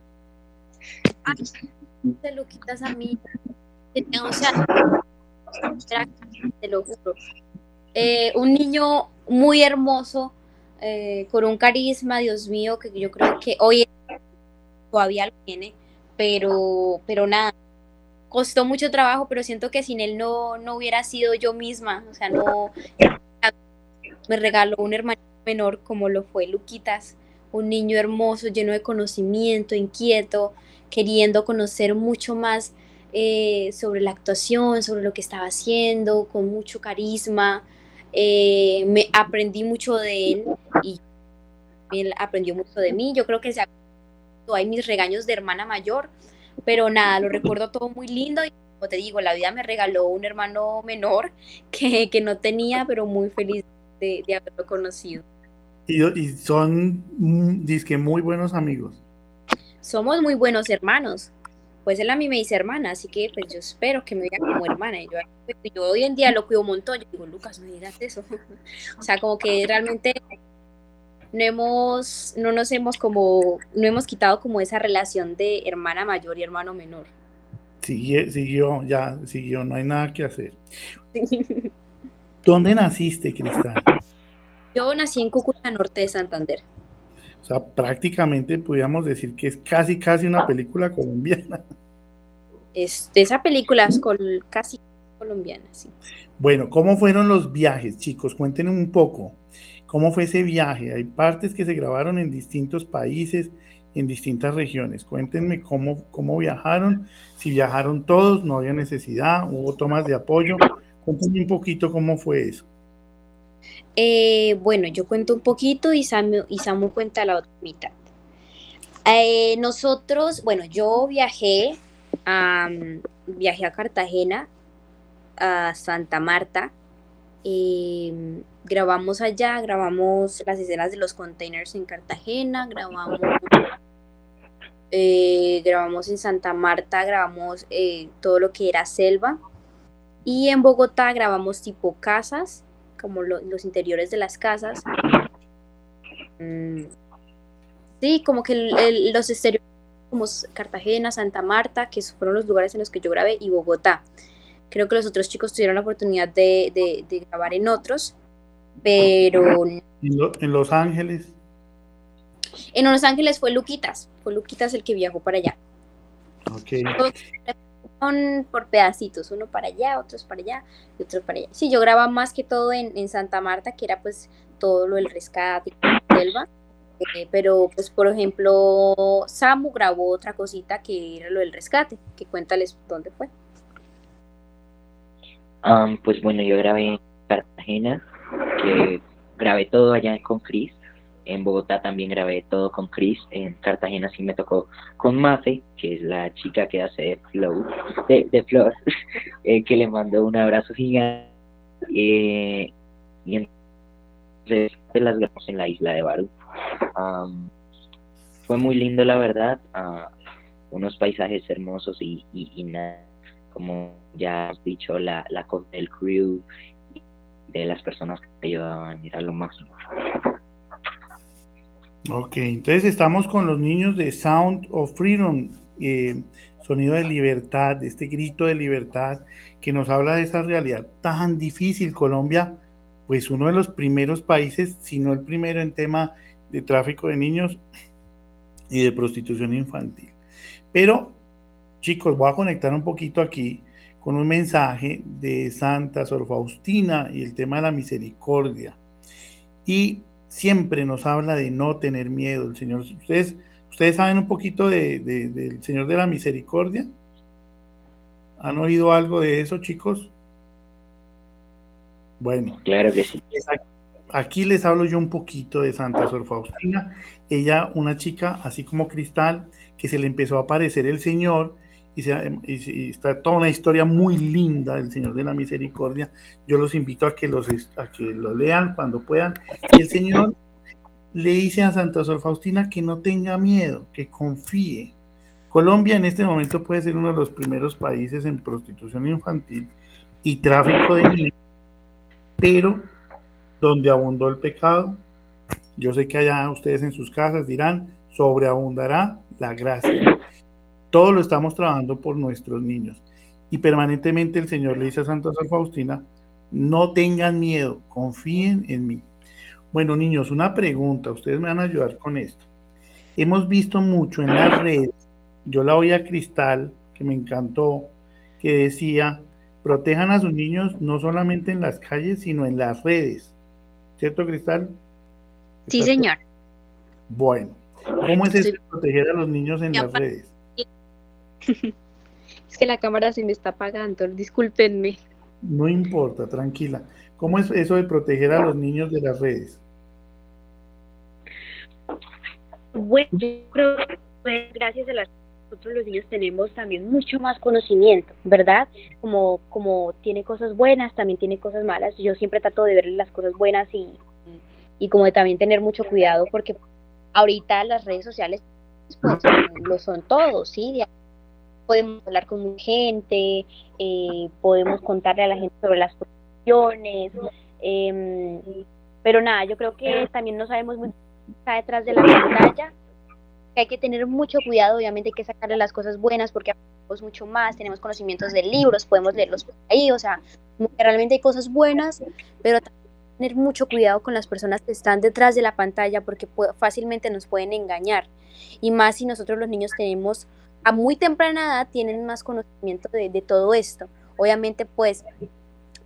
te lo quitas a mí. Te. Eh, un niño muy hermoso, eh, con un carisma, Dios mío, que yo creo que hoy todavía lo tiene, pero, pero nada, costó mucho trabajo, pero siento que sin él no, no hubiera sido yo misma, o sea, no me regaló un hermano menor como lo fue Luquitas, un niño hermoso, lleno de conocimiento, inquieto, queriendo conocer mucho más eh, sobre la actuación, sobre lo que estaba haciendo, con mucho carisma. Eh, me aprendí mucho de él y él aprendió mucho de mí. Yo creo que se hay mis regaños de hermana mayor, pero nada, lo recuerdo todo muy lindo y como te digo, la vida me regaló un hermano menor que, que no tenía, pero muy feliz de, de haberlo conocido. Y, y son, mm, que muy buenos amigos. Somos muy buenos hermanos. Pues él a mí me dice hermana, así que pues yo espero que me vea como hermana. Y yo, yo hoy en día lo cuido un montón. Yo digo, Lucas, no digas eso. o sea, como que realmente no hemos, no nos hemos como, no hemos quitado como esa relación de hermana mayor y hermano menor. Sigue, siguió, ya, siguió, no hay nada que hacer. ¿Dónde naciste, Cristal? Yo nací en Cúcuta Norte de Santander. O sea, prácticamente podríamos decir que es casi, casi una película colombiana. Es, esa película es casi colombiana, sí. Bueno, ¿cómo fueron los viajes, chicos? Cuéntenme un poco. ¿Cómo fue ese viaje? Hay partes que se grabaron en distintos países, en distintas regiones. Cuéntenme cómo, cómo viajaron, si viajaron todos, no había necesidad, hubo tomas de apoyo. Cuéntenme un poquito cómo fue eso. Eh, bueno, yo cuento un poquito y Samu, y Samu cuenta la otra mitad. Eh, nosotros, bueno, yo viajé a, viajé a Cartagena, a Santa Marta, eh, grabamos allá, grabamos las escenas de los containers en Cartagena, grabamos, eh, grabamos en Santa Marta, grabamos todo lo que era selva. Y en Bogotá grabamos tipo casas, como los interiores de las casas. Mm, sí, como que los exteriores como Cartagena, Santa Marta, que fueron los lugares en los que yo grabé, y Bogotá. Creo que los otros chicos tuvieron la oportunidad de, de grabar en otros pero... ¿En, Los Ángeles? En Los Ángeles fue Luquitas, fue Luquitas el que viajó para allá. Ok. Por pedacitos, uno para allá, otros para allá y otros para allá. Sí, yo grababa más que todo en, Santa Marta, que era pues todo lo del rescate, selva. Eh, pero pues por ejemplo Samu grabó otra cosita que era lo del rescate, que cuéntales dónde fue. pues bueno, yo grabé en Cartagena, grabé todo allá con Chris. En Bogotá también grabé todo con Chris. En Cartagena sí me tocó con Mafe, que es la chica que hace de Flow, de, Flor, eh, que le mandó un abrazo gigante. Eh, y entonces las grabamos en la isla de Barú. fue muy lindo, la verdad. Uh, unos paisajes hermosos y, y, nada, como ya has dicho, la, la del crew de las personas que ayudaban, era lo máximo. Ok, entonces estamos con los niños de Sound of Freedom, eh, sonido de libertad, este grito de libertad que nos habla de esa realidad tan difícil. Colombia, pues uno de los primeros países, si no el primero en tema de tráfico de niños y de prostitución infantil. Pero, chicos, voy a conectar un poquito aquí con un mensaje de Santa Sor Faustina y el tema de la misericordia. Y siempre nos habla de no tener miedo. El Señor, ustedes, ustedes saben un poquito de, del Señor de la Misericordia. ¿Han oído algo de eso, chicos? Bueno, claro que sí. Aquí les hablo yo un poquito de Santa Sor Faustina. Ella, una chica así como Cristal, que se le empezó a aparecer el Señor y, está toda una historia muy linda del Señor de la Misericordia. Yo los invito a que, los, a que lo lean cuando puedan. Y el Señor le dice a Santa Sor Faustina que no tenga miedo, que confíe. Colombia en este momento puede ser uno de los primeros países en prostitución infantil y tráfico de niños, pero donde abundó el pecado, yo sé que allá ustedes en sus casas dirán, sobreabundará la gracia. Todo lo estamos trabajando por nuestros niños. Y permanentemente el Señor le dice a Santa Sor Faustina, no tengan miedo, confíen en mí. Bueno, niños, una pregunta, ustedes me van a ayudar con esto. Hemos visto mucho en las redes, yo la oí a Cristal, que me encantó, que decía, protejan a sus niños no solamente en las calles, sino en las redes. ¿Cierto, Cristal? Sí, señor. Bueno, ¿cómo es eso proteger a los niños en las redes? Es que la cámara se me está apagando, discúlpenme. No importa, tranquila. ¿Cómo es eso de proteger a los niños de las redes? Bueno, yo creo que gracias a las nosotros los niños tenemos también mucho más conocimiento, ¿verdad? Como, como tiene cosas buenas, también tiene cosas malas. Yo siempre trato de ver las cosas buenas y, y como de también tener mucho cuidado porque ahorita las redes sociales pues, lo son todos, ¿sí? Podemos hablar con gente, eh, podemos contarle a la gente sobre las cuestiones, eh, pero nada, yo creo que también no sabemos muy está detrás de la pantalla, que hay que tener mucho cuidado, obviamente hay que sacarle las cosas buenas porque aprendemos mucho más, tenemos conocimientos de libros, podemos leerlos por ahí, o sea, realmente hay cosas buenas, pero tener mucho cuidado con las personas que están detrás de la pantalla porque fácilmente nos pueden engañar. Y más si nosotros los niños tenemos, a muy temprana edad, tienen más conocimiento de, todo esto. Obviamente, pues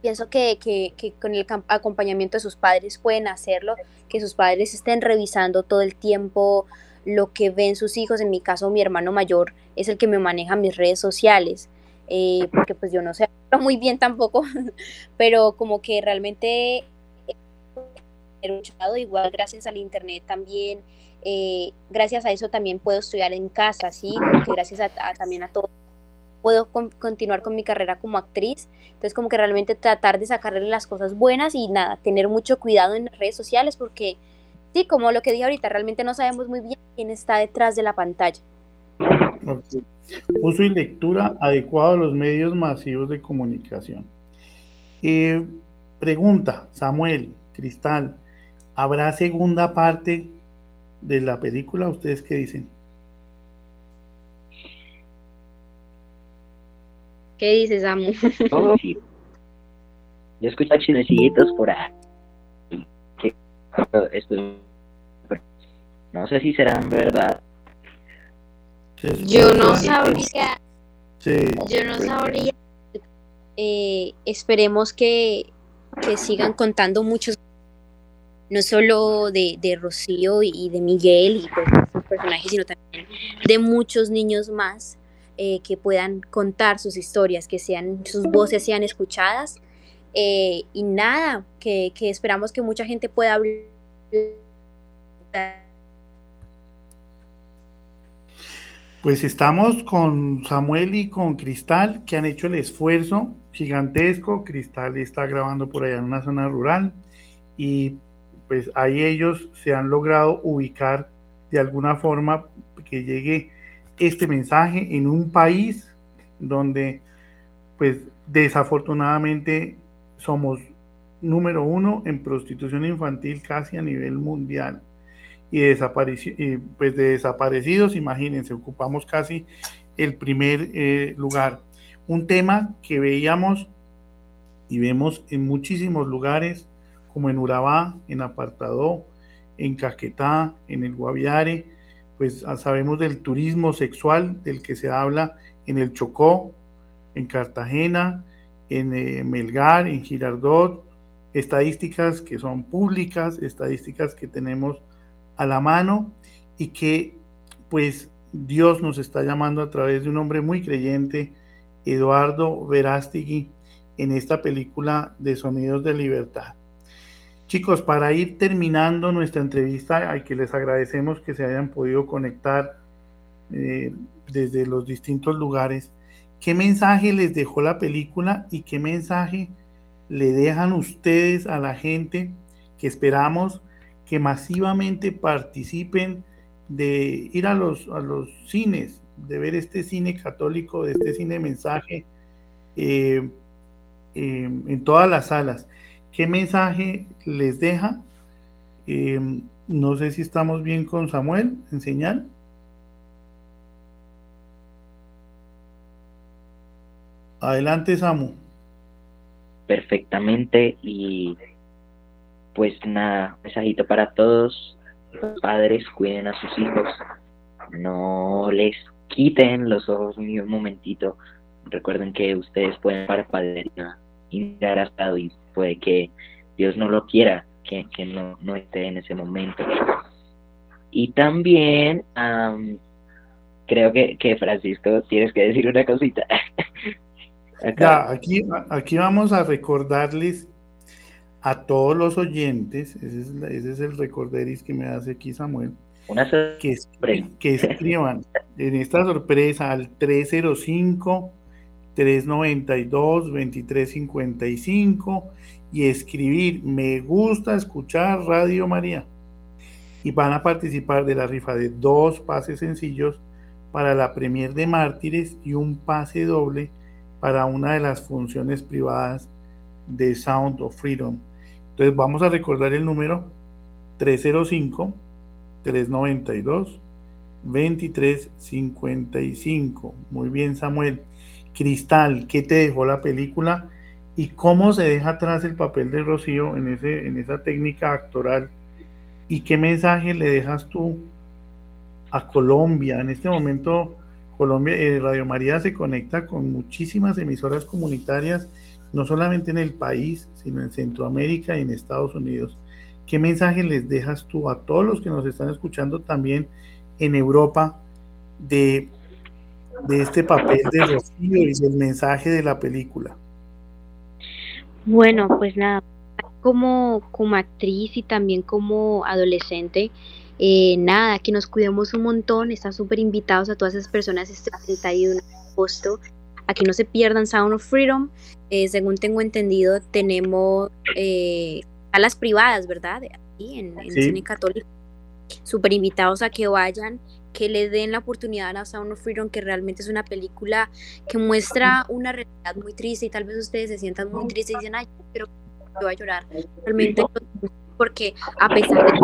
pienso que, con el acompañamiento de sus padres pueden hacerlo, que sus padres estén revisando todo el tiempo lo que ven sus hijos. En mi caso, mi hermano mayor es el que me maneja mis redes sociales, eh, porque pues yo no sé muy bien tampoco, pero como que realmente igual gracias al internet también, eh, gracias a eso también puedo estudiar en casa, ¿sí? Porque gracias a, también a todo puedo continuar con mi carrera como actriz. Entonces, como que realmente tratar de sacarle las cosas buenas y nada, tener mucho cuidado en las redes sociales porque, sí, como lo que dije ahorita, realmente no sabemos muy bien quién está detrás de la pantalla. Uso y lectura adecuado a los medios masivos de comunicación. Eh, pregunta, Samuel, Cristal, ¿habrá segunda parte de la película? ¿Ustedes qué dicen? ¿Qué dices, Samu? Yo escucho chismecitos por ahí. no sé si serán verdad. Yo no sabría. Yo no sabría. Eh, esperemos que, que sigan contando muchos no solo de, de Rocío y de Miguel y pues, sus personajes, sino también de muchos niños más eh, que puedan contar sus historias, que sean sus voces sean escuchadas eh, y nada, que, que, esperamos que mucha gente pueda hablar. Pues estamos con Samuel y con Cristal que han hecho el esfuerzo gigantesco. Cristal está grabando por allá en una zona rural y pues ahí ellos se han logrado ubicar de alguna forma que llegue este mensaje en un país donde pues desafortunadamente somos número uno en prostitución infantil casi a nivel mundial. Y, pues de desaparecidos imagínense ocupamos casi el primer eh, lugar. Un tema que veíamos y vemos en muchísimos lugares como en Urabá, en Apartadó, en Caquetá, en el Guaviare, pues ah, sabemos del turismo sexual del que se habla en el Chocó, en Cartagena, en eh, Melgar, en Girardot, estadísticas que son públicas, estadísticas que tenemos a la mano y que pues Dios nos está llamando a través de un hombre muy creyente, Eduardo Verástigui, en esta película de Sonidos de Libertad. Chicos, para ir terminando nuestra entrevista, hay que les agradecemos que se hayan podido conectar eh, desde los distintos lugares. ¿Qué mensaje les dejó la película y qué mensaje le dejan ustedes a la gente que esperamos que masivamente participen de ir a los, a los cines, de ver este cine católico, de este cine mensaje eh, eh, en todas las salas? ¿Qué mensaje les deja? no sé si estamos bien con Samuel en señal. Adelante, Samu. Perfectamente y pues nada, mensajito para todos. Los padres cuiden a sus hijos, no les quiten los ojos ni un momentito. Recuerden que ustedes pueden parpadear y mirar hasta y puede que Dios no lo quiera, que, que no, no esté en ese momento. Y también creo que, que Francisco tienes que decir una cosita. Ya, aquí, aquí vamos a recordarles a todos los oyentes, ese es, ese es el recorderis que me hace aquí Samuel, que, que escriban en esta sorpresa al 305 392 2355 y escribir me gusta escuchar Radio María y van a participar de la rifa de dos pases sencillos para la premier de Mártires y un pase doble para una de las funciones privadas de Sound of Freedom. Entonces vamos a recordar el número 305-392-2355. Muy bien, Samuel. Cristal, ¿qué te dejó la película? ¿Y cómo se deja atrás el papel de Rocío en, ese, en esa técnica actoral? ¿Y qué mensaje le dejas tú a Colombia? En este momento Colombia, eh, Radio María se conecta con muchísimas emisoras comunitarias, no solamente en el país, sino en Centroamérica y en Estados Unidos. ¿Qué mensaje les dejas tú a todos los que nos están escuchando también en Europa de, de este papel de Rocío y del mensaje de la película? Bueno, pues nada, como, como actriz y también como adolescente, eh, nada, que nos cuidemos un montón, están súper invitados a todas esas personas este 31 de agosto a que no se pierdan Sound of Freedom. Eh, según tengo entendido, tenemos eh, salas privadas, ¿verdad? Aquí en, el Cine Católico. Súper invitados a que vayan, que le den la oportunidad a Sound of Freedom, que realmente es una película que muestra una realidad muy triste y tal vez ustedes se sientan muy tristes y dicen, ay, pero voy a llorar. Realmente, porque a pesar de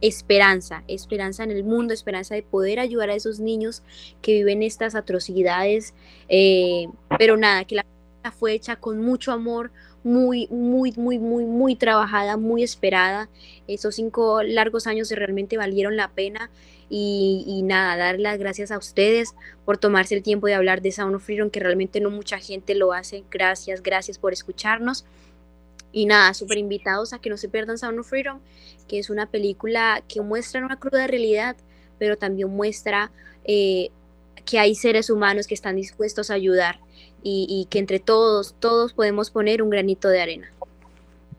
esperanza, esperanza en el mundo, esperanza de poder ayudar a esos niños que viven estas atrocidades, eh, pero nada, que la fue hecha con mucho amor, muy, muy, muy, muy, muy trabajada, muy esperada. Esos cinco largos años realmente valieron la pena y, y, nada, dar las gracias a ustedes por tomarse el tiempo de hablar de Sound of Freedom, que realmente no mucha gente lo hace. Gracias, gracias por escucharnos. Y nada, súper invitados a que no se pierdan Sound of Freedom, que es una película que muestra una cruda realidad, pero también muestra eh, que hay seres humanos que están dispuestos a ayudar y, que entre todos, todos podemos poner un granito de arena.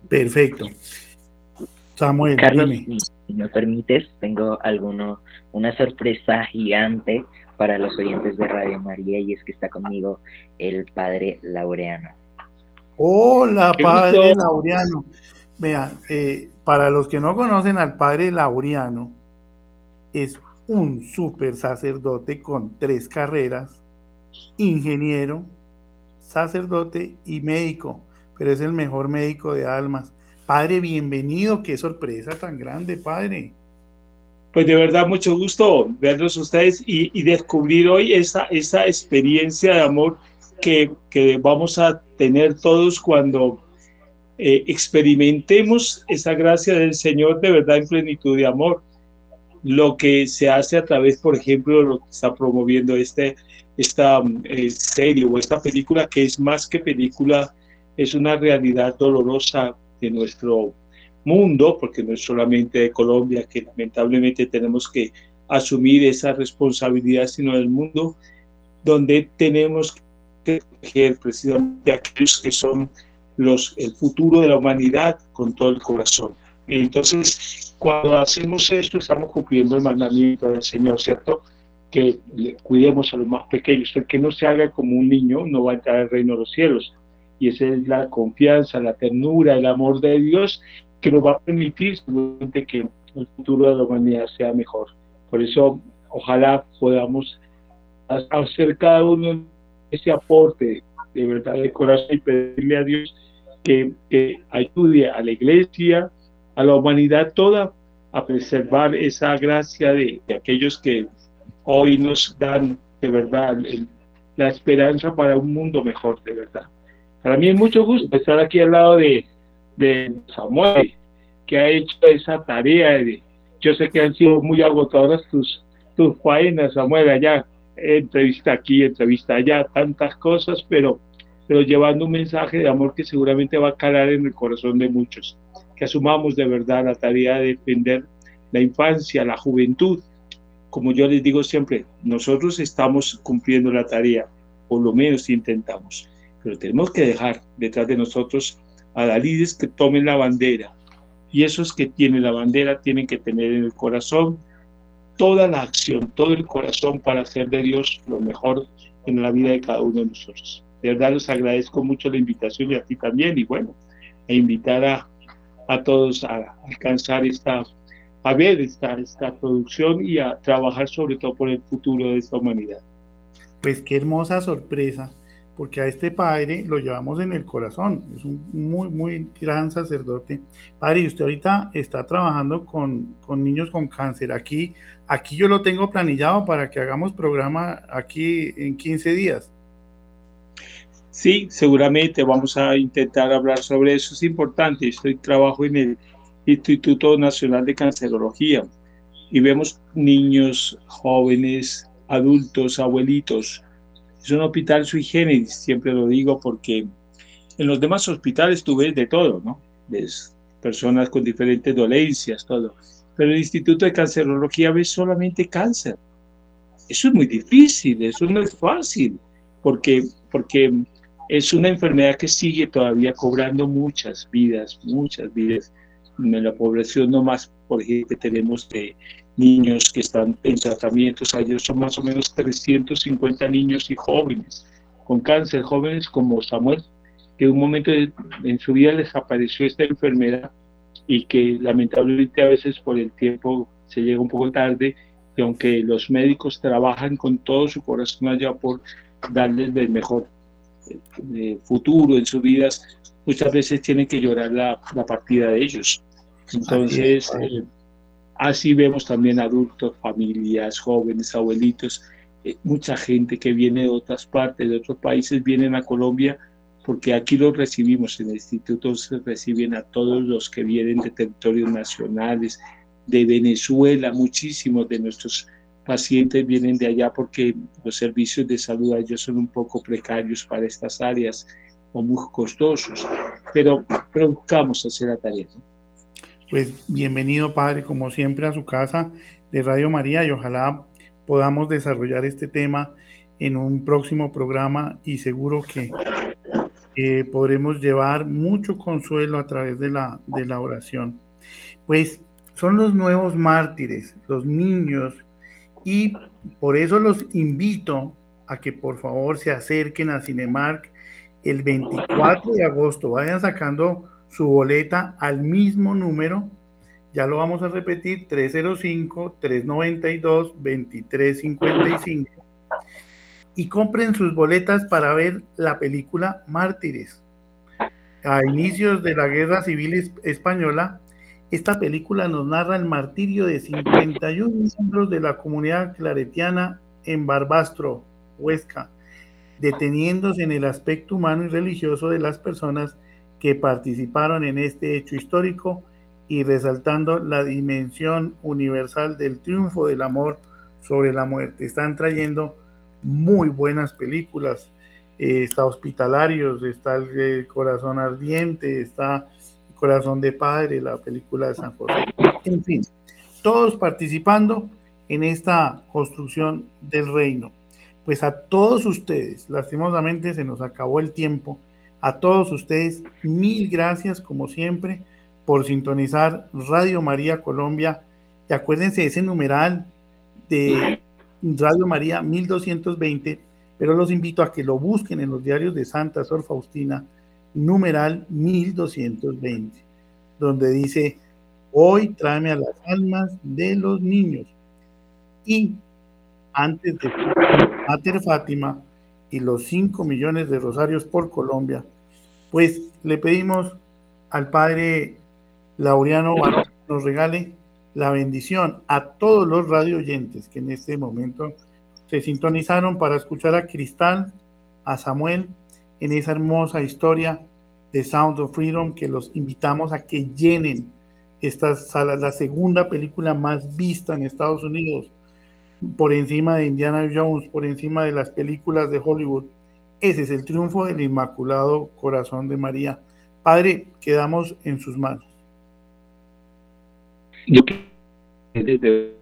Perfecto. Samuel, Carlos, si me permites, tengo alguno, una sorpresa gigante para los oyentes de Radio María y es que está conmigo el padre Laureano. Hola, padre Laureano. Vean, eh, para los que no conocen al padre Laureano, es un super sacerdote con tres carreras, ingeniero, sacerdote y médico, pero es el mejor médico de almas. Padre, bienvenido, qué sorpresa tan grande, padre. Pues de verdad, mucho gusto verlos ustedes y, descubrir hoy esa, experiencia de amor que, que vamos a tener todos cuando eh, experimentemos esa gracia del Señor de verdad en plenitud de amor. Lo que se hace a través, por ejemplo, lo que está promoviendo este, esta eh, serie o esta película, que es más que película, es una realidad dolorosa de nuestro mundo, porque no es solamente de Colombia, que lamentablemente tenemos que asumir esa responsabilidad, sino del mundo, donde tenemos que proteger precisamente a aquellos que son los, el futuro de la humanidad con todo el corazón. Entonces, cuando hacemos esto, estamos cumpliendo el mandamiento del Señor, ¿cierto? Que cuidemos a los más pequeños. El que no se haga como un niño no va a entrar al reino de los cielos. Y esa es la confianza, la ternura, el amor de Dios que nos va a permitir que el futuro de la humanidad sea mejor. Por eso, ojalá podamos hacer cada uno ese aporte de verdad de corazón y pedirle a Dios que ayude a la iglesia, a la humanidad toda, a preservar esa gracia de, aquellos que hoy nos dan de verdad la esperanza para un mundo mejor, de verdad. Para mí es mucho gusto estar aquí al lado de, de Samuel, que ha hecho esa tarea. De, yo sé que han sido muy agotadoras tus, tus faenas, Samuel, allá, entrevista aquí, entrevista allá, tantas cosas, pero, pero llevando un mensaje de amor que seguramente va a calar en el corazón de muchos. Que asumamos de verdad la tarea de defender la infancia, la juventud. Como yo les digo siempre, nosotros estamos cumpliendo la tarea, por lo menos intentamos, pero tenemos que dejar detrás de nosotros a las líderes que tomen la bandera. Y esos que tienen la bandera tienen que tener en el corazón toda la acción, todo el corazón para hacer de Dios lo mejor en la vida de cada uno de nosotros. De verdad les agradezco mucho la invitación y a ti también y bueno, e invitar a, a todos a alcanzar esta, a ver esta, esta producción y a trabajar sobre todo por el futuro de esta humanidad. Pues qué hermosa sorpresa porque a este padre lo llevamos en el corazón, es un muy, muy gran sacerdote. Padre, y usted ahorita está trabajando con, con, niños con cáncer. Aquí, aquí yo lo tengo planillado para que hagamos programa aquí en 15 días. Sí, seguramente vamos a intentar hablar sobre eso. Es importante. Estoy trabajo en el Instituto Nacional de Cancerología y vemos niños, jóvenes, adultos, abuelitos es un hospital sui generis, siempre lo digo porque en los demás hospitales tú ves de todo, ¿no? Ves personas con diferentes dolencias, todo. Pero el Instituto de Cancerología ves solamente cáncer. Eso es muy difícil, eso no es fácil, porque, porque es una enfermedad que sigue todavía cobrando muchas vidas, muchas vidas. En la población no más, por ejemplo, tenemos de niños que están en tratamientos. Ayer son más o menos 350 niños y jóvenes con cáncer, jóvenes como Samuel, que en un momento en su vida les apareció esta enfermedad y que lamentablemente a veces por el tiempo se llega un poco tarde y aunque los médicos trabajan con todo su corazón allá por darles el mejor eh, futuro en sus vidas, muchas veces tienen que llorar la, la partida de ellos. Entonces, Así vemos también adultos, familias, jóvenes, abuelitos, eh, mucha gente que viene de otras partes, de otros países, vienen a Colombia porque aquí los recibimos en el instituto, se reciben a todos los que vienen de territorios nacionales, de Venezuela, muchísimos de nuestros pacientes vienen de allá porque los servicios de salud ellos son un poco precarios para estas áreas o muy costosos, pero, pero buscamos hacer la tarea. Pues bienvenido, Padre, como siempre, a su casa de Radio María y ojalá podamos desarrollar este tema en un próximo programa y seguro que podremos llevar mucho consuelo a través de la, de la oración. Pues son los nuevos mártires, los niños, y por eso los invito a que por favor se acerquen a Cinemark el 24 de agosto. Vayan sacando su boleta al mismo número. Ya lo vamos a repetir, 305-392-2355. Y compren sus boletas para ver la película Mártires. A inicios de la Guerra Civil Española, esta película nos narra el martirio de 51 miembros de la comunidad claretiana en Barbastro, Huesca, deteniéndose en el aspecto humano y religioso de las personas que participaron en este hecho histórico y resaltando la dimensión universal del triunfo del amor sobre la muerte. Están trayendo muy buenas películas. Eh, está Hospitalarios, está el, Corazón Ardiente, está Corazón de Padre, la película de San José. En fin, todos participando en esta construcción del reino. Pues a todos ustedes, lastimosamente se nos acabó el tiempo, a todos ustedes, mil gracias como siempre por sintonizar Radio María Colombia. Y acuérdense ese numeral de Radio María 1220, pero los invito a que lo busquen en los diarios de Santa Sor Faustina, numeral 1220, donde dice, hoy tráeme a las almas de los niños. Y antes de Mater Fátima y los 5 millones de rosarios por Colombia, pues le pedimos al Padre Laureano nos regale la bendición a todos los radio oyentes que en este momento se sintonizaron para escuchar a Cristal, a Samuel, en esa hermosa historia de Sound of Freedom que los invitamos a que llenen estas salas, la segunda película más vista en Estados Unidos, por encima de Indiana Jones, por encima de las películas de Hollywood. Ese es el triunfo del Inmaculado Corazón de María. Padre, quedamos en sus manos. Yo desde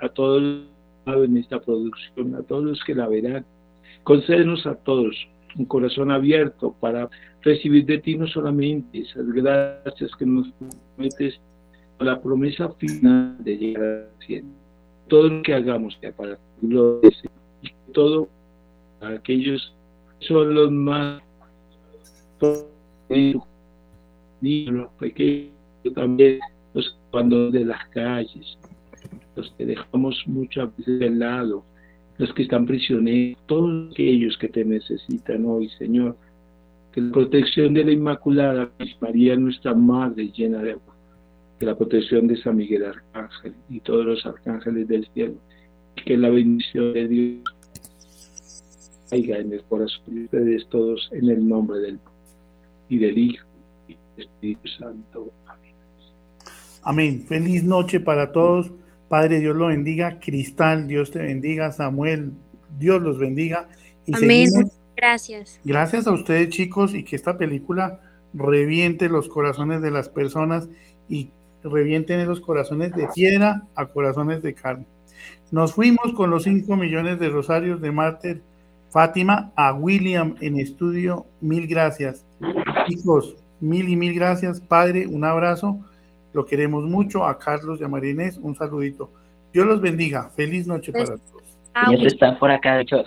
a todos en esta producción, a todos los que la verán. Concédenos a todos un corazón abierto para recibir de ti no solamente esas gracias que nos prometes, la promesa final de llegar al cielo. Todo lo que hagamos sea para tu gloria todo aquellos que son los más niños, pequeños, también los cuando de las calles, los que dejamos muchas veces de lado, los que están prisioneros, todos aquellos que te necesitan hoy, Señor. Que la protección de la Inmaculada María, nuestra Madre llena de agua, que la protección de San Miguel Arcángel y todos los arcángeles del cielo, que la bendición de Dios caiga en el corazón de ustedes todos en el nombre del y del Hijo y del Espíritu Santo. Amén. Amén. Feliz noche para todos. Padre, Dios lo bendiga. Cristal, Dios te bendiga. Samuel, Dios los bendiga. Amén. Gracias. Gracias a ustedes, chicos, y que esta película reviente los corazones de las personas y revienten esos corazones de piedra a corazones de carne. Nos fuimos con los 5 millones de rosarios de Mártir Fátima a William en estudio. Mil gracias. Chicos, mil y mil gracias. Padre, un abrazo. Lo queremos mucho. A Carlos y a Marinés, un saludito. Dios los bendiga. Feliz noche para todos. Dios está por acá, hecho.